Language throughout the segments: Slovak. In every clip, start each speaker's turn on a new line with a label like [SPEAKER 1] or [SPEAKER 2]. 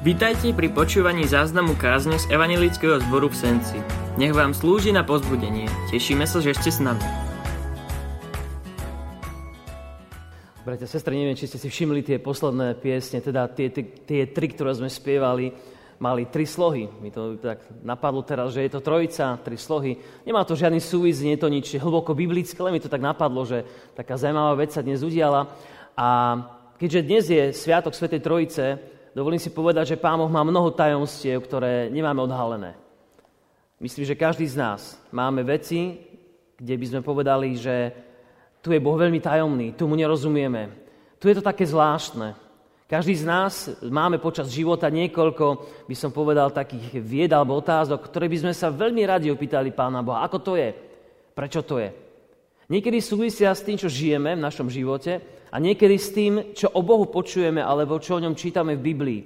[SPEAKER 1] Vítajte pri počúvaní záznamu kázne z Evangelického zboru v Senci. Nech vám slúži na pozbudenie. Tešíme sa, že ste s nami.
[SPEAKER 2] Bratia, sestry, neviem, či ste si všimli tie posledné piesne, teda tie, tie, tie tri, ktoré sme spievali, mali tri slohy. Mi to tak napadlo teraz, že je to trojica, tri slohy. Nemá to žiadny súvis, nie je to nič hlboko biblické, len mi to tak napadlo, že taká zaujímavá vec sa dnes udiala. A keďže dnes je Sviatok Svetej Trojice, dovolím si povedať, že Pán Boh má mnoho tajomstiev, ktoré nemáme odhalené. Myslím, že každý z nás máme veci, kde by sme povedali, že tu je Boh veľmi tajomný, tu mu nerozumieme. Tu je to také zvláštne. Každý z nás máme počas života niekoľko, by som povedal, takých vied alebo otázok, ktoré by sme sa veľmi radi opýtali Pána Boha. Ako to je? Prečo to je? Niekedy súvisia s tým, čo žijeme v našom živote a niekedy s tým, čo o Bohu počujeme alebo čo o ňom čítame v Biblii.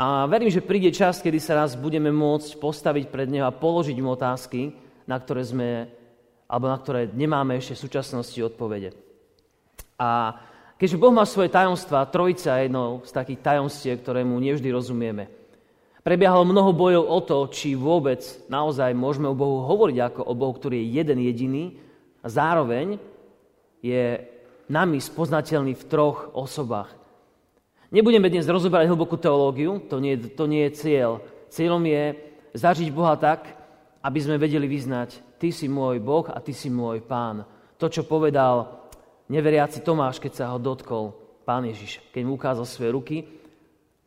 [SPEAKER 2] A verím, že príde čas, kedy sa raz budeme môcť postaviť pred Neho a položiť mu otázky, na ktoré sme, alebo na ktoré nemáme ešte v súčasnosti odpovede. A keďže Boh má svoje tajomstvá, trojica je jednou z takých tajomstiev, ktorému nevždy rozumieme. Prebiehalo mnoho bojov o to, či vôbec naozaj môžeme o Bohu hovoriť ako o Bohu, ktorý je jeden jediný a zároveň je nami spoznateľný v troch osobách. Nebudeme dnes rozoberať hlbokú teológiu, to nie, to nie je cieľ. Cieľom je zažiť Boha tak, aby sme vedeli vyznať, Ty si môj Boh a Ty si môj Pán. To, čo povedal neveriaci Tomáš, keď sa ho dotkol Pán Ježiš, keď mu ukázal svoje ruky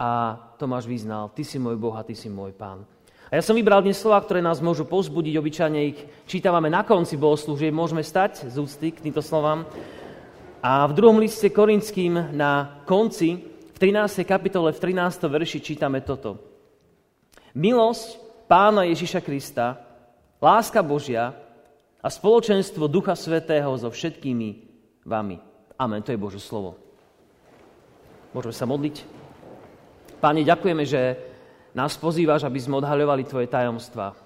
[SPEAKER 2] a Tomáš vyznal, Ty si môj Boh a Ty si môj Pán. A ja som vybral dnes slova, ktoré nás môžu pozbudiť, obyčajne ich čítavame na konci bohoslúžieb, môžeme stať z úcty k týmto slovám. A v druhom liste Korinským na konci, v 13. kapitole, v 13. verši čítame toto. Milosť Pána Ježiša Krista, láska Božia a spoločenstvo Ducha Svetého so všetkými vami. Amen, to je Božie slovo. Môžeme sa modliť? Páne, ďakujeme, že nás pozývaš, aby sme odhaľovali Tvoje tajomstva.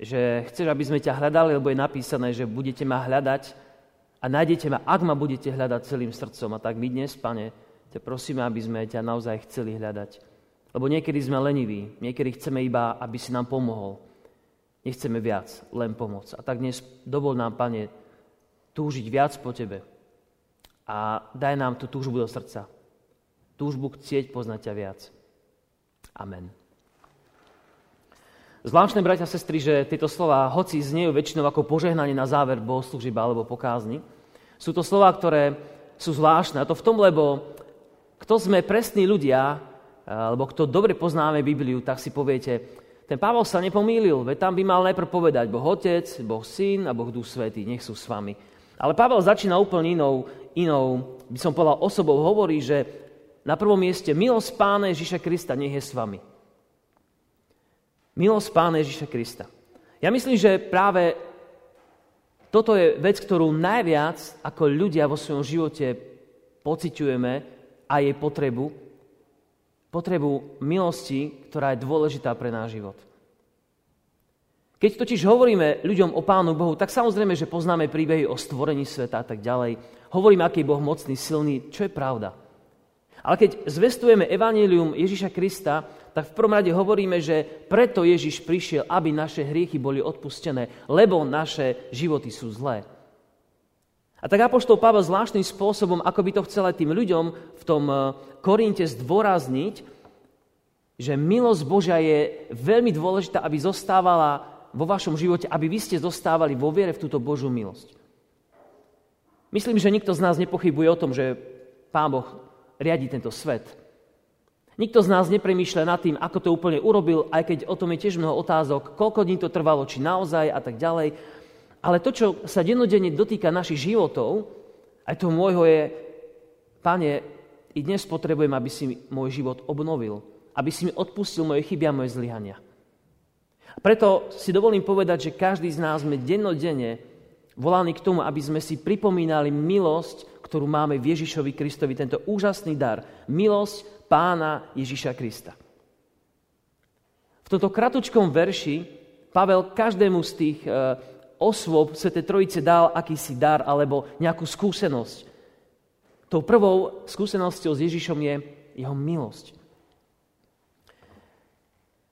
[SPEAKER 2] Že chceš, aby sme ťa hľadali, lebo je napísané, že budete ma hľadať a nájdete ma, ak ma budete hľadať celým srdcom. A tak my dnes, pane, ťa prosíme, aby sme ťa naozaj chceli hľadať. Lebo niekedy sme leniví, niekedy chceme iba, aby si nám pomohol. Nechceme viac, len pomoc. A tak dnes dovol nám, pane, túžiť viac po tebe. A daj nám tú túžbu do srdca. Túžbu chcieť poznať ťa viac. Amen. Zvláštne, bratia a sestry, že tieto slova, hoci zniejú väčšinou ako požehnanie na záver bohoslúžiba alebo pokázni, sú to slova, ktoré sú zvláštne. A to v tom, lebo kto sme presní ľudia, alebo kto dobre poznáme Bibliu, tak si poviete, ten Pavol sa nepomýlil, veď tam by mal najprv povedať Boh Otec, Boh Syn a Boh Duch Svetý, nech sú s vami. Ale Pavel začína úplne inou, inou, by som povedal, osobou. Hovorí, že na prvom mieste milosť Pána Ježiša Krista nech je s vami. Milosť Pána Ježiša Krista. Ja myslím, že práve toto je vec, ktorú najviac ako ľudia vo svojom živote pociťujeme a jej potrebu. Potrebu milosti, ktorá je dôležitá pre náš život. Keď totiž hovoríme ľuďom o Pánu Bohu, tak samozrejme, že poznáme príbehy o stvorení sveta a tak ďalej. Hovoríme, aký je Boh mocný, silný, čo je pravda. Ale keď zvestujeme evanílium Ježiša Krista, tak v prvom rade hovoríme, že preto Ježiš prišiel, aby naše hriechy boli odpustené, lebo naše životy sú zlé. A tak Apoštol Pavel zvláštnym spôsobom, ako by to chcel aj tým ľuďom v tom eh, Korinte zdôrazniť, že milosť Božia je veľmi dôležitá, aby zostávala vo vašom živote, aby vy ste zostávali vo viere v túto Božú milosť. Myslím, že nikto z nás nepochybuje o tom, že Pán Boh riadi tento svet, Nikto z nás nepremýšľa nad tým, ako to úplne urobil, aj keď o tom je tiež mnoho otázok, koľko dní to trvalo, či naozaj a tak ďalej. Ale to, čo sa dennodenne dotýka našich životov, aj toho môjho je, pane, i dnes potrebujem, aby si môj život obnovil, aby si mi odpustil moje chyby a moje zlyhania. Preto si dovolím povedať, že každý z nás sme dennodenne volaní k tomu, aby sme si pripomínali milosť, ktorú máme v Ježišovi Kristovi, tento úžasný dar. Milosť, pána Ježiša Krista. V tomto kratučkom verši Pavel každému z tých e, osôb Sv. Trojice dal akýsi dar alebo nejakú skúsenosť. Tou prvou skúsenosťou s Ježišom je jeho milosť.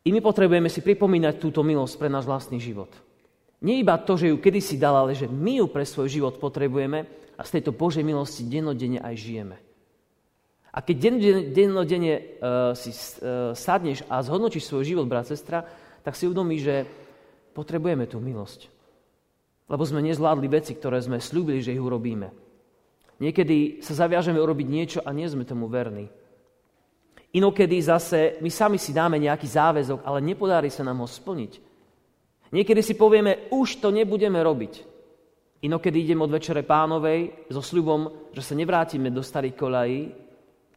[SPEAKER 2] I my potrebujeme si pripomínať túto milosť pre náš vlastný život. Nie iba to, že ju kedysi dal, ale že my ju pre svoj život potrebujeme a z tejto Božej milosti dennodenne aj žijeme. A keď dennodenne uh, si uh, sadneš a zhodnotíš svoj život, brat, sestra, tak si uvedomíš, že potrebujeme tú milosť. Lebo sme nezvládli veci, ktoré sme slúbili, že ich urobíme. Niekedy sa zaviažeme urobiť niečo a nie sme tomu verní. Inokedy zase my sami si dáme nejaký záväzok, ale nepodarí sa nám ho splniť. Niekedy si povieme, už to nebudeme robiť. Inokedy idem od večere pánovej so sľubom, že sa nevrátime do starých kolají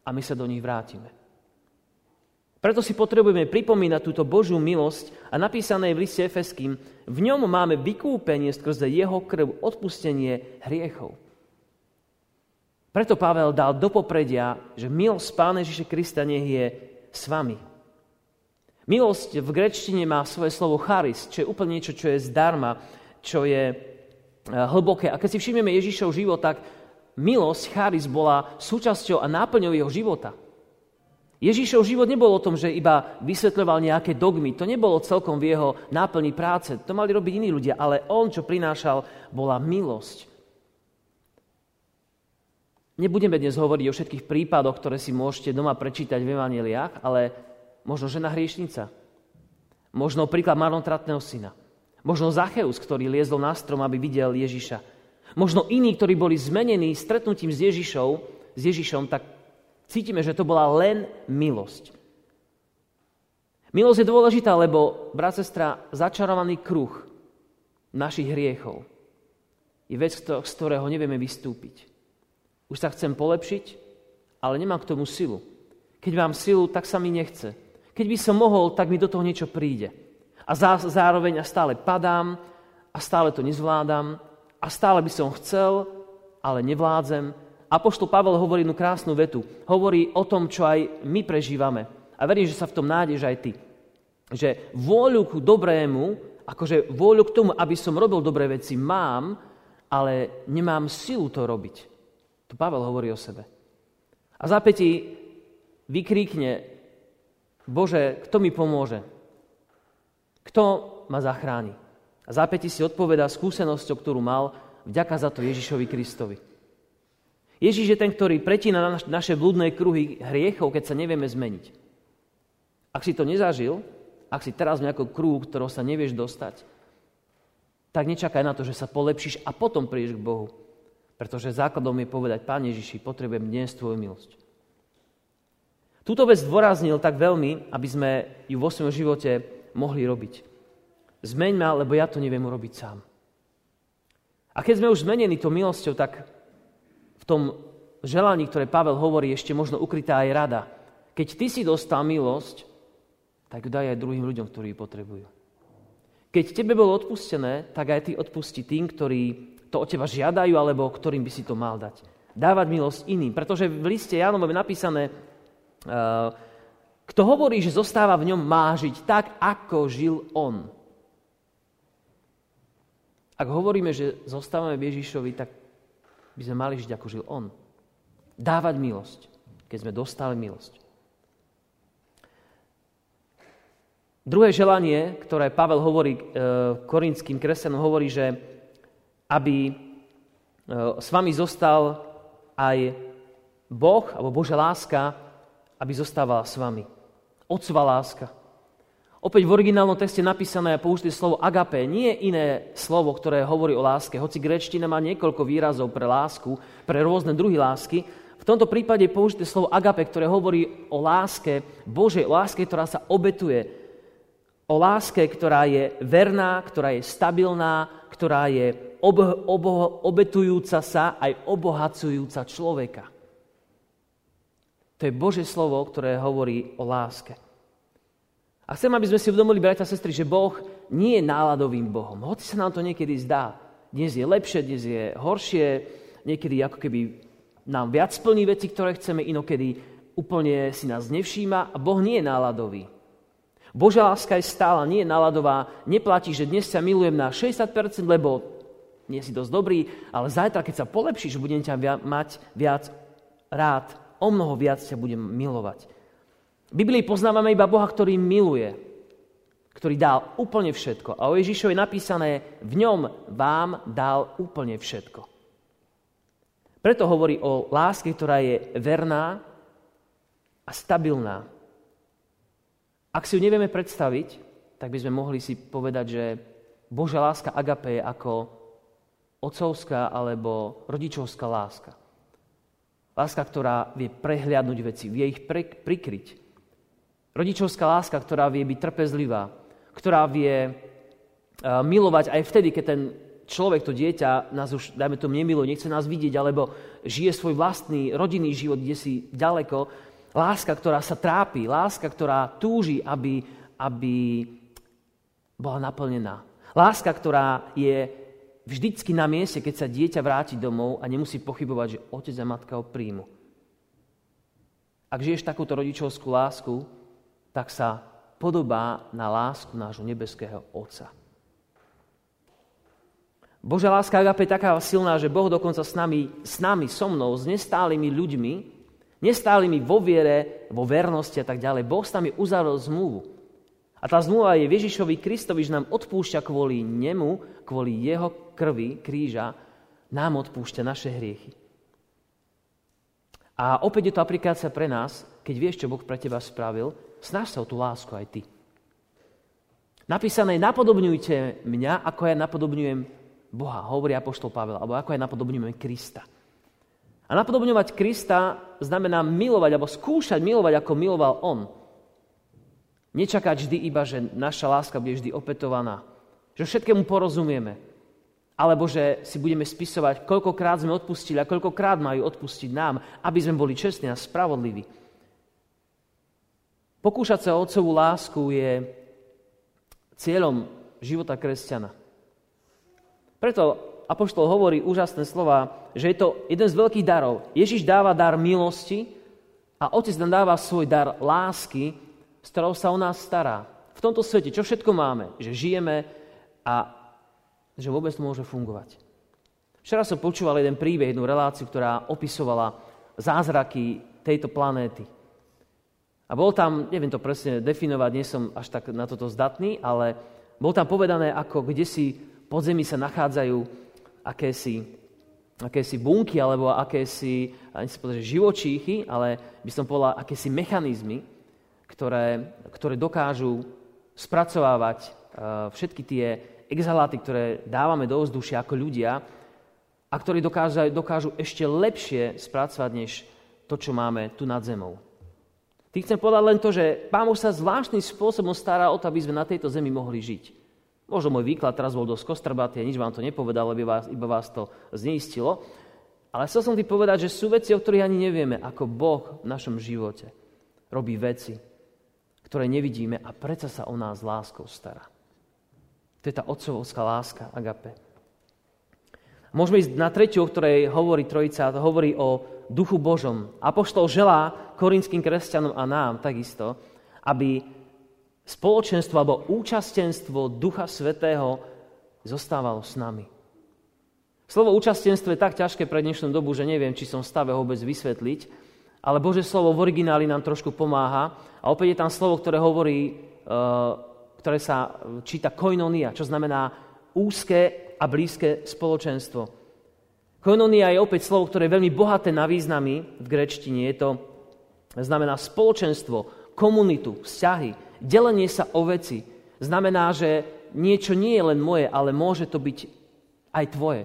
[SPEAKER 2] a my sa do nich vrátime. Preto si potrebujeme pripomínať túto Božiu milosť a napísané v liste Efeským, v ňom máme vykúpenie skrze jeho krv, odpustenie hriechov. Preto Pavel dal do popredia, že milosť Pána Ježiše Krista nech je s vami. Milosť v grečtine má svoje slovo charis, čo je úplne niečo, čo je zdarma, čo je hlboké. A keď si všimneme Ježišov život, tak milosť, charis bola súčasťou a náplňou jeho života. Ježíšov život nebol o tom, že iba vysvetľoval nejaké dogmy. To nebolo celkom v jeho náplni práce. To mali robiť iní ľudia. Ale on, čo prinášal, bola milosť. Nebudeme dnes hovoriť o všetkých prípadoch, ktoré si môžete doma prečítať v evaneliách, ale možno žena hriešnica. Možno príklad marnotratného syna. Možno Zacheus, ktorý liezol na strom, aby videl Ježiša. Možno iní, ktorí boli zmenení stretnutím s Ježišou, s Ježišom, tak cítime, že to bola len milosť. Milosť je dôležitá, lebo, brat, sestra, začarovaný kruh našich hriechov je vec, z ktorého nevieme vystúpiť. Už sa chcem polepšiť, ale nemám k tomu silu. Keď mám silu, tak sa mi nechce. Keď by som mohol, tak mi do toho niečo príde. A zároveň ja stále padám a stále to nezvládam a stále by som chcel, ale nevládzem Apoštol Pavel hovorí jednu krásnu vetu. Hovorí o tom, čo aj my prežívame. A verím, že sa v tom nájdeš aj ty. Že vôľu k dobrému, akože vôľu k tomu, aby som robil dobré veci, mám, ale nemám silu to robiť. To Pavel hovorí o sebe. A zápätí vykríkne, Bože, kto mi pomôže? Kto ma zachráni? A zápätí si odpovedá skúsenosťou, ktorú mal vďaka za to Ježišovi Kristovi. Ježíš je ten, ktorý pretína naše blúdne kruhy hriechov, keď sa nevieme zmeniť. Ak si to nezažil, ak si teraz v nejakom kruhu, ktorého sa nevieš dostať, tak nečakaj na to, že sa polepšíš a potom prídeš k Bohu. Pretože základom je povedať, Pán Ježiši, potrebujem dnes Tvoju milosť. Túto vec dôraznil tak veľmi, aby sme ju vo svojom živote mohli robiť. Zmeň ma, lebo ja to neviem urobiť sám. A keď sme už zmenení tou milosťou, tak tom želaní, ktoré Pavel hovorí, ešte možno ukrytá aj rada. Keď ty si dostal milosť, tak daj aj druhým ľuďom, ktorí ju potrebujú. Keď tebe bolo odpustené, tak aj ty odpusti tým, ktorí to od teba žiadajú, alebo ktorým by si to mal dať. Dávať milosť iným. Pretože v liste Jánom je napísané, uh, kto hovorí, že zostáva v ňom, má žiť tak, ako žil on. Ak hovoríme, že zostávame v Ježišovi, tak by sme mali žiť, ako žil On. Dávať milosť, keď sme dostali milosť. Druhé želanie, ktoré Pavel hovorí e, korinským kresťanom, hovorí, že aby e, s vami zostal aj Boh, alebo Božia láska, aby zostávala s vami. Otcová láska. Opäť v originálnom texte napísané a použité slovo agape, nie je iné slovo, ktoré hovorí o láske. Hoci grečtina má niekoľko výrazov pre lásku, pre rôzne druhy lásky, v tomto prípade je použité slovo agape, ktoré hovorí o láske Božej, o láske, ktorá sa obetuje. O láske, ktorá je verná, ktorá je stabilná, ktorá je ob, ob, obetujúca sa aj obohacujúca človeka. To je Božie slovo, ktoré hovorí o láske. A chcem, aby sme si uvedomili, bratia a sestry, že Boh nie je náladovým Bohom. Hoci sa nám to niekedy zdá. Dnes je lepšie, dnes je horšie, niekedy ako keby nám viac splní veci, ktoré chceme, inokedy úplne si nás nevšíma a Boh nie je náladový. Božia láska je stála, nie je náladová. Neplatí, že dnes sa milujem na 60%, lebo nie si dosť dobrý, ale zajtra, keď sa polepšíš, budem ťa mať viac rád, o mnoho viac ťa budem milovať. V Biblii poznávame iba Boha, ktorý miluje. ktorý dal úplne všetko. A o Ježišovi je napísané, v ňom vám dal úplne všetko. Preto hovorí o láske, ktorá je verná a stabilná. Ak si ju nevieme predstaviť, tak by sme mohli si povedať, že Božia láska agape je ako otcovská alebo rodičovská láska. Láska, ktorá vie prehliadnúť veci, vie ich pre, prikryť. Rodičovská láska, ktorá vie byť trpezlivá, ktorá vie milovať aj vtedy, keď ten človek, to dieťa, nás už, dajme tomu, nemiluje, nechce nás vidieť, alebo žije svoj vlastný rodinný život, kde si ďaleko. Láska, ktorá sa trápi, láska, ktorá túži, aby, aby bola naplnená. Láska, ktorá je vždycky na mieste, keď sa dieťa vráti domov a nemusí pochybovať, že otec a matka ho príjmu. Ak žiješ takúto rodičovskú lásku, tak sa podobá na lásku nášho nebeského Otca. Božia láska agape je taká silná, že Boh dokonca s nami, s nami, so mnou, s nestálymi ľuďmi, nestálymi vo viere, vo vernosti a tak ďalej, Boh s nami uzavrel zmluvu. A tá zmluva je Ježišovi Kristovi, že nám odpúšťa kvôli nemu, kvôli jeho krvi, kríža, nám odpúšťa naše hriechy. A opäť je to aplikácia pre nás, keď vieš, čo Boh pre teba spravil, Snaž sa o tú lásku aj ty. Napísané, napodobňujte mňa, ako ja napodobňujem Boha, hovorí Apoštol Pavel, alebo ako ja napodobňujem Krista. A napodobňovať Krista znamená milovať, alebo skúšať milovať, ako miloval On. Nečakať vždy iba, že naša láska bude vždy opetovaná. Že všetkému porozumieme. Alebo že si budeme spisovať, koľkokrát sme odpustili a koľkokrát majú odpustiť nám, aby sme boli čestní a spravodliví. Pokúšať sa o otcovú lásku je cieľom života kresťana. Preto Apoštol hovorí úžasné slova, že je to jeden z veľkých darov. Ježiš dáva dar milosti a Otec nám dáva svoj dar lásky, ktorou sa o nás stará. V tomto svete, čo všetko máme, že žijeme a že vôbec to môže fungovať. Včera som počúval jeden príbeh, jednu reláciu, ktorá opisovala zázraky tejto planéty. A bol tam, neviem to presne definovať, nie som až tak na toto zdatný, ale bol tam povedané, ako kde si pod zemi sa nachádzajú akési, akési bunky alebo akési, ani sa povedať, živočíchy, ale by som povedal, akési mechanizmy, ktoré, ktoré dokážu spracovávať uh, všetky tie exhaláty, ktoré dávame do vzdušia ako ľudia a ktorí dokážu, dokážu ešte lepšie spracovať, než to, čo máme tu nad zemou. Tým chcem povedať len to, že Pán Boh sa zvláštnym spôsobom stará o to, aby sme na tejto zemi mohli žiť. Možno môj výklad teraz bol dosť kostrbatý a nič vám to nepovedal, lebo vás, iba vás to zneistilo. Ale chcel som ti povedať, že sú veci, o ktorých ani nevieme, ako Boh v našom živote robí veci, ktoré nevidíme a predsa sa o nás láskou stará. To je tá otcovská láska, agape. Môžeme ísť na tretiu, o ktorej hovorí Trojica, to hovorí o duchu Božom. Apoštol želá korinským kresťanom a nám takisto, aby spoločenstvo alebo účastenstvo Ducha Svetého zostávalo s nami. Slovo účastenstvo je tak ťažké pre dnešnú dobu, že neviem, či som v stave vôbec vysvetliť, ale Bože slovo v origináli nám trošku pomáha. A opäť je tam slovo, ktoré hovorí, e, ktoré sa číta koinonia, čo znamená úzke a blízke spoločenstvo. Koinonia je opäť slovo, ktoré je veľmi bohaté na významy v grečtine. Je to, znamená spoločenstvo, komunitu, vzťahy, delenie sa o veci. Znamená, že niečo nie je len moje, ale môže to byť aj tvoje.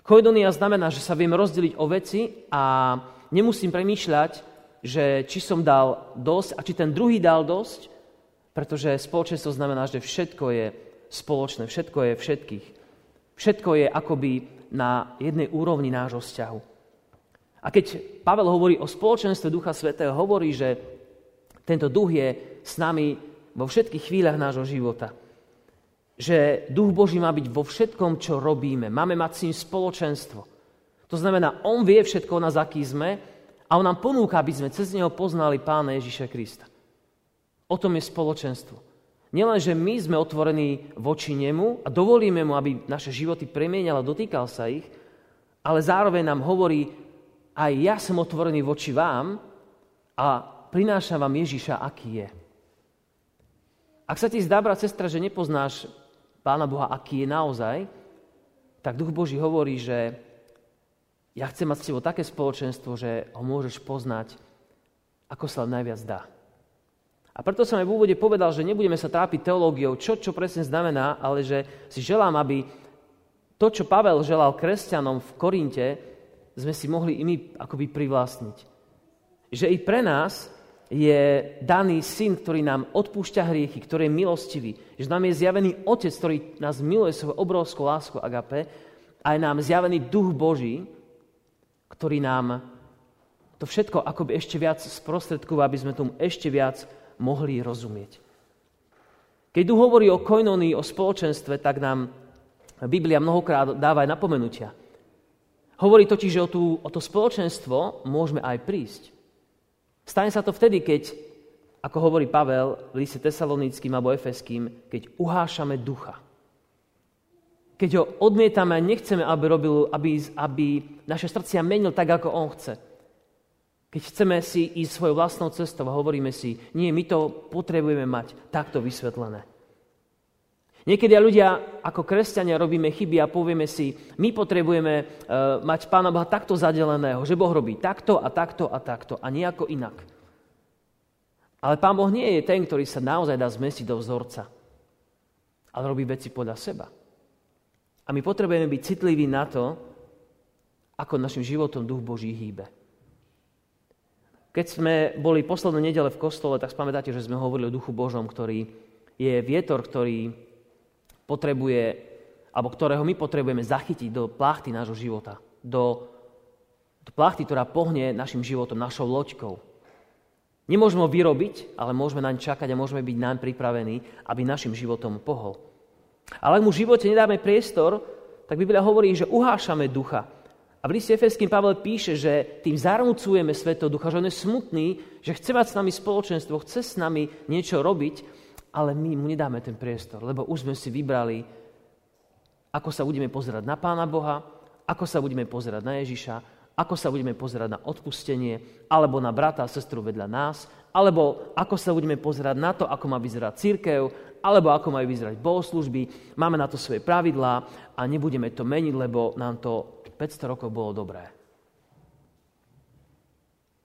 [SPEAKER 2] Koinonia znamená, že sa viem rozdeliť o veci a nemusím premýšľať, že či som dal dosť a či ten druhý dal dosť, pretože spoločenstvo znamená, že všetko je spoločné, všetko je všetkých. Všetko je akoby na jednej úrovni nášho vzťahu. A keď Pavel hovorí o spoločenstve Ducha Svetého, hovorí, že tento duch je s nami vo všetkých chvíľach nášho života. Že duch Boží má byť vo všetkom, čo robíme. Máme mať s ním spoločenstvo. To znamená, on vie všetko o nás, aký sme a on nám ponúka, aby sme cez neho poznali Pána Ježiša Krista. O tom je spoločenstvo. Nielen, že my sme otvorení voči nemu a dovolíme mu, aby naše životy premienial a dotýkal sa ich, ale zároveň nám hovorí, aj ja som otvorený voči vám a prinášam vám Ježiša, aký je. Ak sa ti zdá, brat, sestra, že nepoznáš Pána Boha, aký je naozaj, tak Duch Boží hovorí, že ja chcem mať s tebou také spoločenstvo, že ho môžeš poznať, ako sa najviac dá. A preto som aj v úvode povedal, že nebudeme sa trápiť teológiou, čo, čo presne znamená, ale že si želám, aby to, čo Pavel želal kresťanom v Korinte, sme si mohli i my akoby privlastniť. Že i pre nás je daný syn, ktorý nám odpúšťa hriechy, ktorý je milostivý. Že nám je zjavený otec, ktorý nás miluje svojou obrovskou láskou agape a je nám zjavený duch Boží, ktorý nám to všetko akoby ešte viac sprostredkúva, aby sme tomu ešte viac mohli rozumieť. Keď tu hovorí o koinonii, o spoločenstve, tak nám Biblia mnohokrát dáva aj napomenutia. Hovorí totiž, že o, tú, o to spoločenstvo môžeme aj prísť. Stane sa to vtedy, keď, ako hovorí Pavel v liste tesalonickým alebo efeským, keď uhášame ducha. Keď ho odmietame a nechceme, aby, robil, aby, aby naše srdcia menil tak, ako on chce. Keď chceme si ísť svojou vlastnou cestou a hovoríme si, nie, my to potrebujeme mať takto vysvetlené. Niekedy ľudia ako kresťania robíme chyby a povieme si, my potrebujeme uh, mať Pána Boha takto zadeleného, že Boh robí takto a takto a takto a nejako inak. Ale Pán Boh nie je ten, ktorý sa naozaj dá zmestiť do vzorca, ale robí veci podľa seba. A my potrebujeme byť citliví na to, ako našim životom Duch Boží hýbe. Keď sme boli posledné nedele v kostole, tak spamätáte, že sme hovorili o duchu Božom, ktorý je vietor, ktorý potrebuje, alebo ktorého my potrebujeme zachytiť do plachty nášho života. Do, do plachty, ktorá pohne našim životom, našou loďkou. Nemôžeme ho vyrobiť, ale môžeme naň čakať a môžeme byť naň pripravení, aby našim životom pohol. Ale ak mu v živote nedáme priestor, tak Biblia hovorí, že uhášame ducha. A v liste Efeským Pavel píše, že tým zarmucujeme Svetého Ducha, že on je smutný, že chce mať s nami spoločenstvo, chce s nami niečo robiť, ale my mu nedáme ten priestor, lebo už sme si vybrali, ako sa budeme pozerať na Pána Boha, ako sa budeme pozerať na Ježiša, ako sa budeme pozerať na odpustenie, alebo na brata a sestru vedľa nás, alebo ako sa budeme pozerať na to, ako má vyzerať církev, alebo ako majú vyzerať bohoslužby. Máme na to svoje pravidlá a nebudeme to meniť, lebo nám to 500 rokov bolo dobré.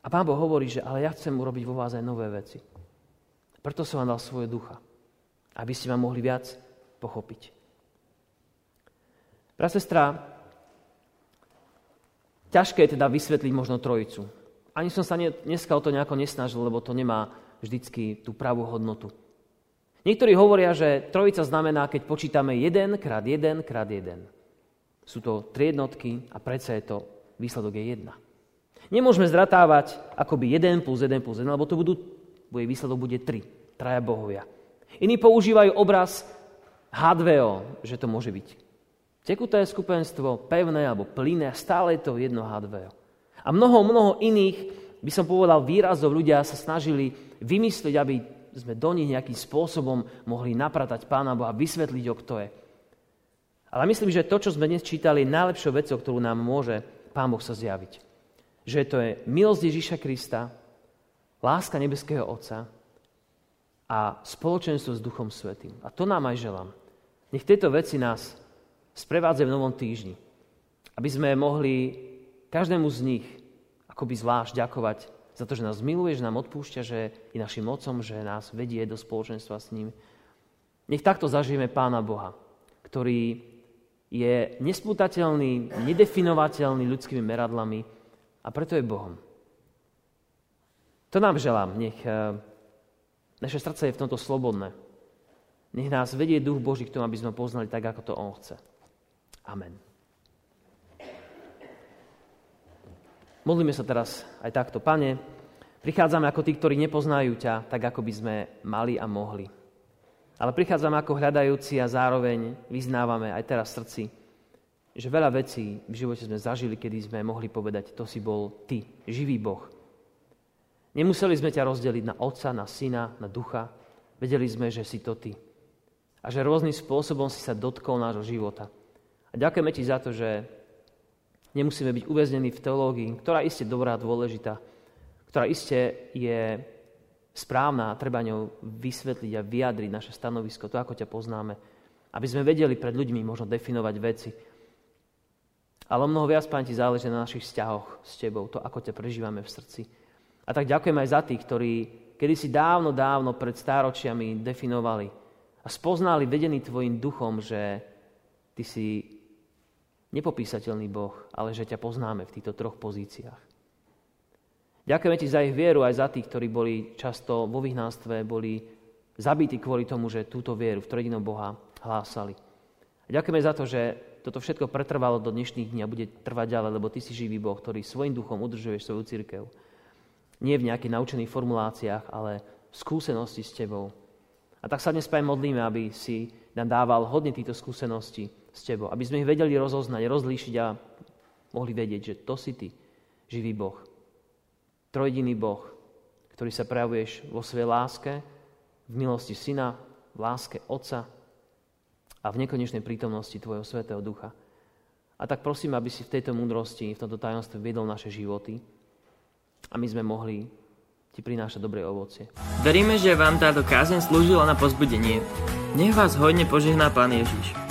[SPEAKER 2] A Pán Boh hovorí, že ale ja chcem urobiť vo vás aj nové veci. Preto som vám dal svoje ducha, aby ste ma mohli viac pochopiť. Brat, sestra, ťažké je teda vysvetliť možno trojicu. Ani som sa dneska o to nejako nesnažil, lebo to nemá vždycky tú pravú hodnotu. Niektorí hovoria, že trojica znamená, keď počítame 1 krát 1 krát 1. Sú to tri jednotky a predsa je to, výsledok je jedna. Nemôžeme zratávať akoby 1 plus 1 plus 1, lebo to budú, bude, výsledok bude 3. Traja bohovia. Iní používajú obraz H2O, že to môže byť tekuté skupenstvo, pevné alebo plynné, stále je to jedno H2O. A mnoho, mnoho iných, by som povedal, výrazov ľudia sa snažili vymyslieť, aby sme do nich nejakým spôsobom mohli napratať Pána Boha, vysvetliť, o kto je. Ale myslím, že to, čo sme dnes čítali, je najlepšou vecou, ktorú nám môže Pán Boh sa zjaviť. Že to je milosť Ježíša Krista, láska nebeského Otca a spoločenstvo s Duchom Svetým. A to nám aj želám. Nech tieto veci nás sprevádzajú v novom týždni. Aby sme mohli každému z nich akoby zvlášť ďakovať za to, že nás miluje, že nám odpúšťa, že je našim mocom, že nás vedie do spoločenstva s ním. Nech takto zažijeme Pána Boha, ktorý je nespútateľný, nedefinovateľný ľudskými meradlami a preto je Bohom. To nám želám. Nech eh, naše srdce je v tomto slobodné. Nech nás vedie Duch Boží k tomu, aby sme poznali tak, ako to On chce. Amen. Modlíme sa teraz aj takto. Pane, prichádzame ako tí, ktorí nepoznajú ťa, tak ako by sme mali a mohli. Ale prichádzame ako hľadajúci a zároveň vyznávame aj teraz v srdci, že veľa vecí v živote sme zažili, kedy sme mohli povedať, to si bol ty, živý Boh. Nemuseli sme ťa rozdeliť na otca, na syna, na ducha. Vedeli sme, že si to ty. A že rôznym spôsobom si sa dotkol nášho života. A ďakujeme ti za to, že nemusíme byť uväznení v teológii, ktorá iste dobrá, dôležitá, ktorá iste je správna a treba ňou vysvetliť a vyjadriť naše stanovisko, to, ako ťa poznáme. Aby sme vedeli pred ľuďmi možno definovať veci. Ale mnoho viac, Pán, ti záleží na našich vzťahoch s Tebou, to, ako ťa prežívame v srdci. A tak ďakujem aj za tých, ktorí kedy si dávno, dávno pred stáročiami definovali a spoznali vedený Tvojim duchom, že Ty si nepopísateľný Boh, ale že ťa poznáme v týchto troch pozíciách. Ďakujeme ti za ich vieru aj za tých, ktorí boli často vo vyhnánstve, boli zabití kvôli tomu, že túto vieru v trojedinom Boha hlásali. A ďakujeme za to, že toto všetko pretrvalo do dnešných dní a bude trvať ďalej, lebo Ty si živý Boh, ktorý svojim duchom udržuješ svoju církev. Nie v nejakých naučených formuláciách, ale v skúsenosti s Tebou. A tak sa dnes aj modlíme, aby si nám dával hodne týchto skúseností s Tebou. Aby sme ich vedeli rozoznať, rozlíšiť a mohli vedieť, že to si Ty, živý Boh trojediný Boh, ktorý sa prejavuješ vo svojej láske, v milosti Syna, v láske Otca a v nekonečnej prítomnosti Tvojho Svetého Ducha. A tak prosím, aby si v tejto múdrosti, v tomto tajomstve viedol naše životy a my sme mohli Ti prinášať dobré ovocie.
[SPEAKER 1] Veríme, že vám táto kázeň slúžila na pozbudenie. Nech vás hodne požehná Pán Ježiš.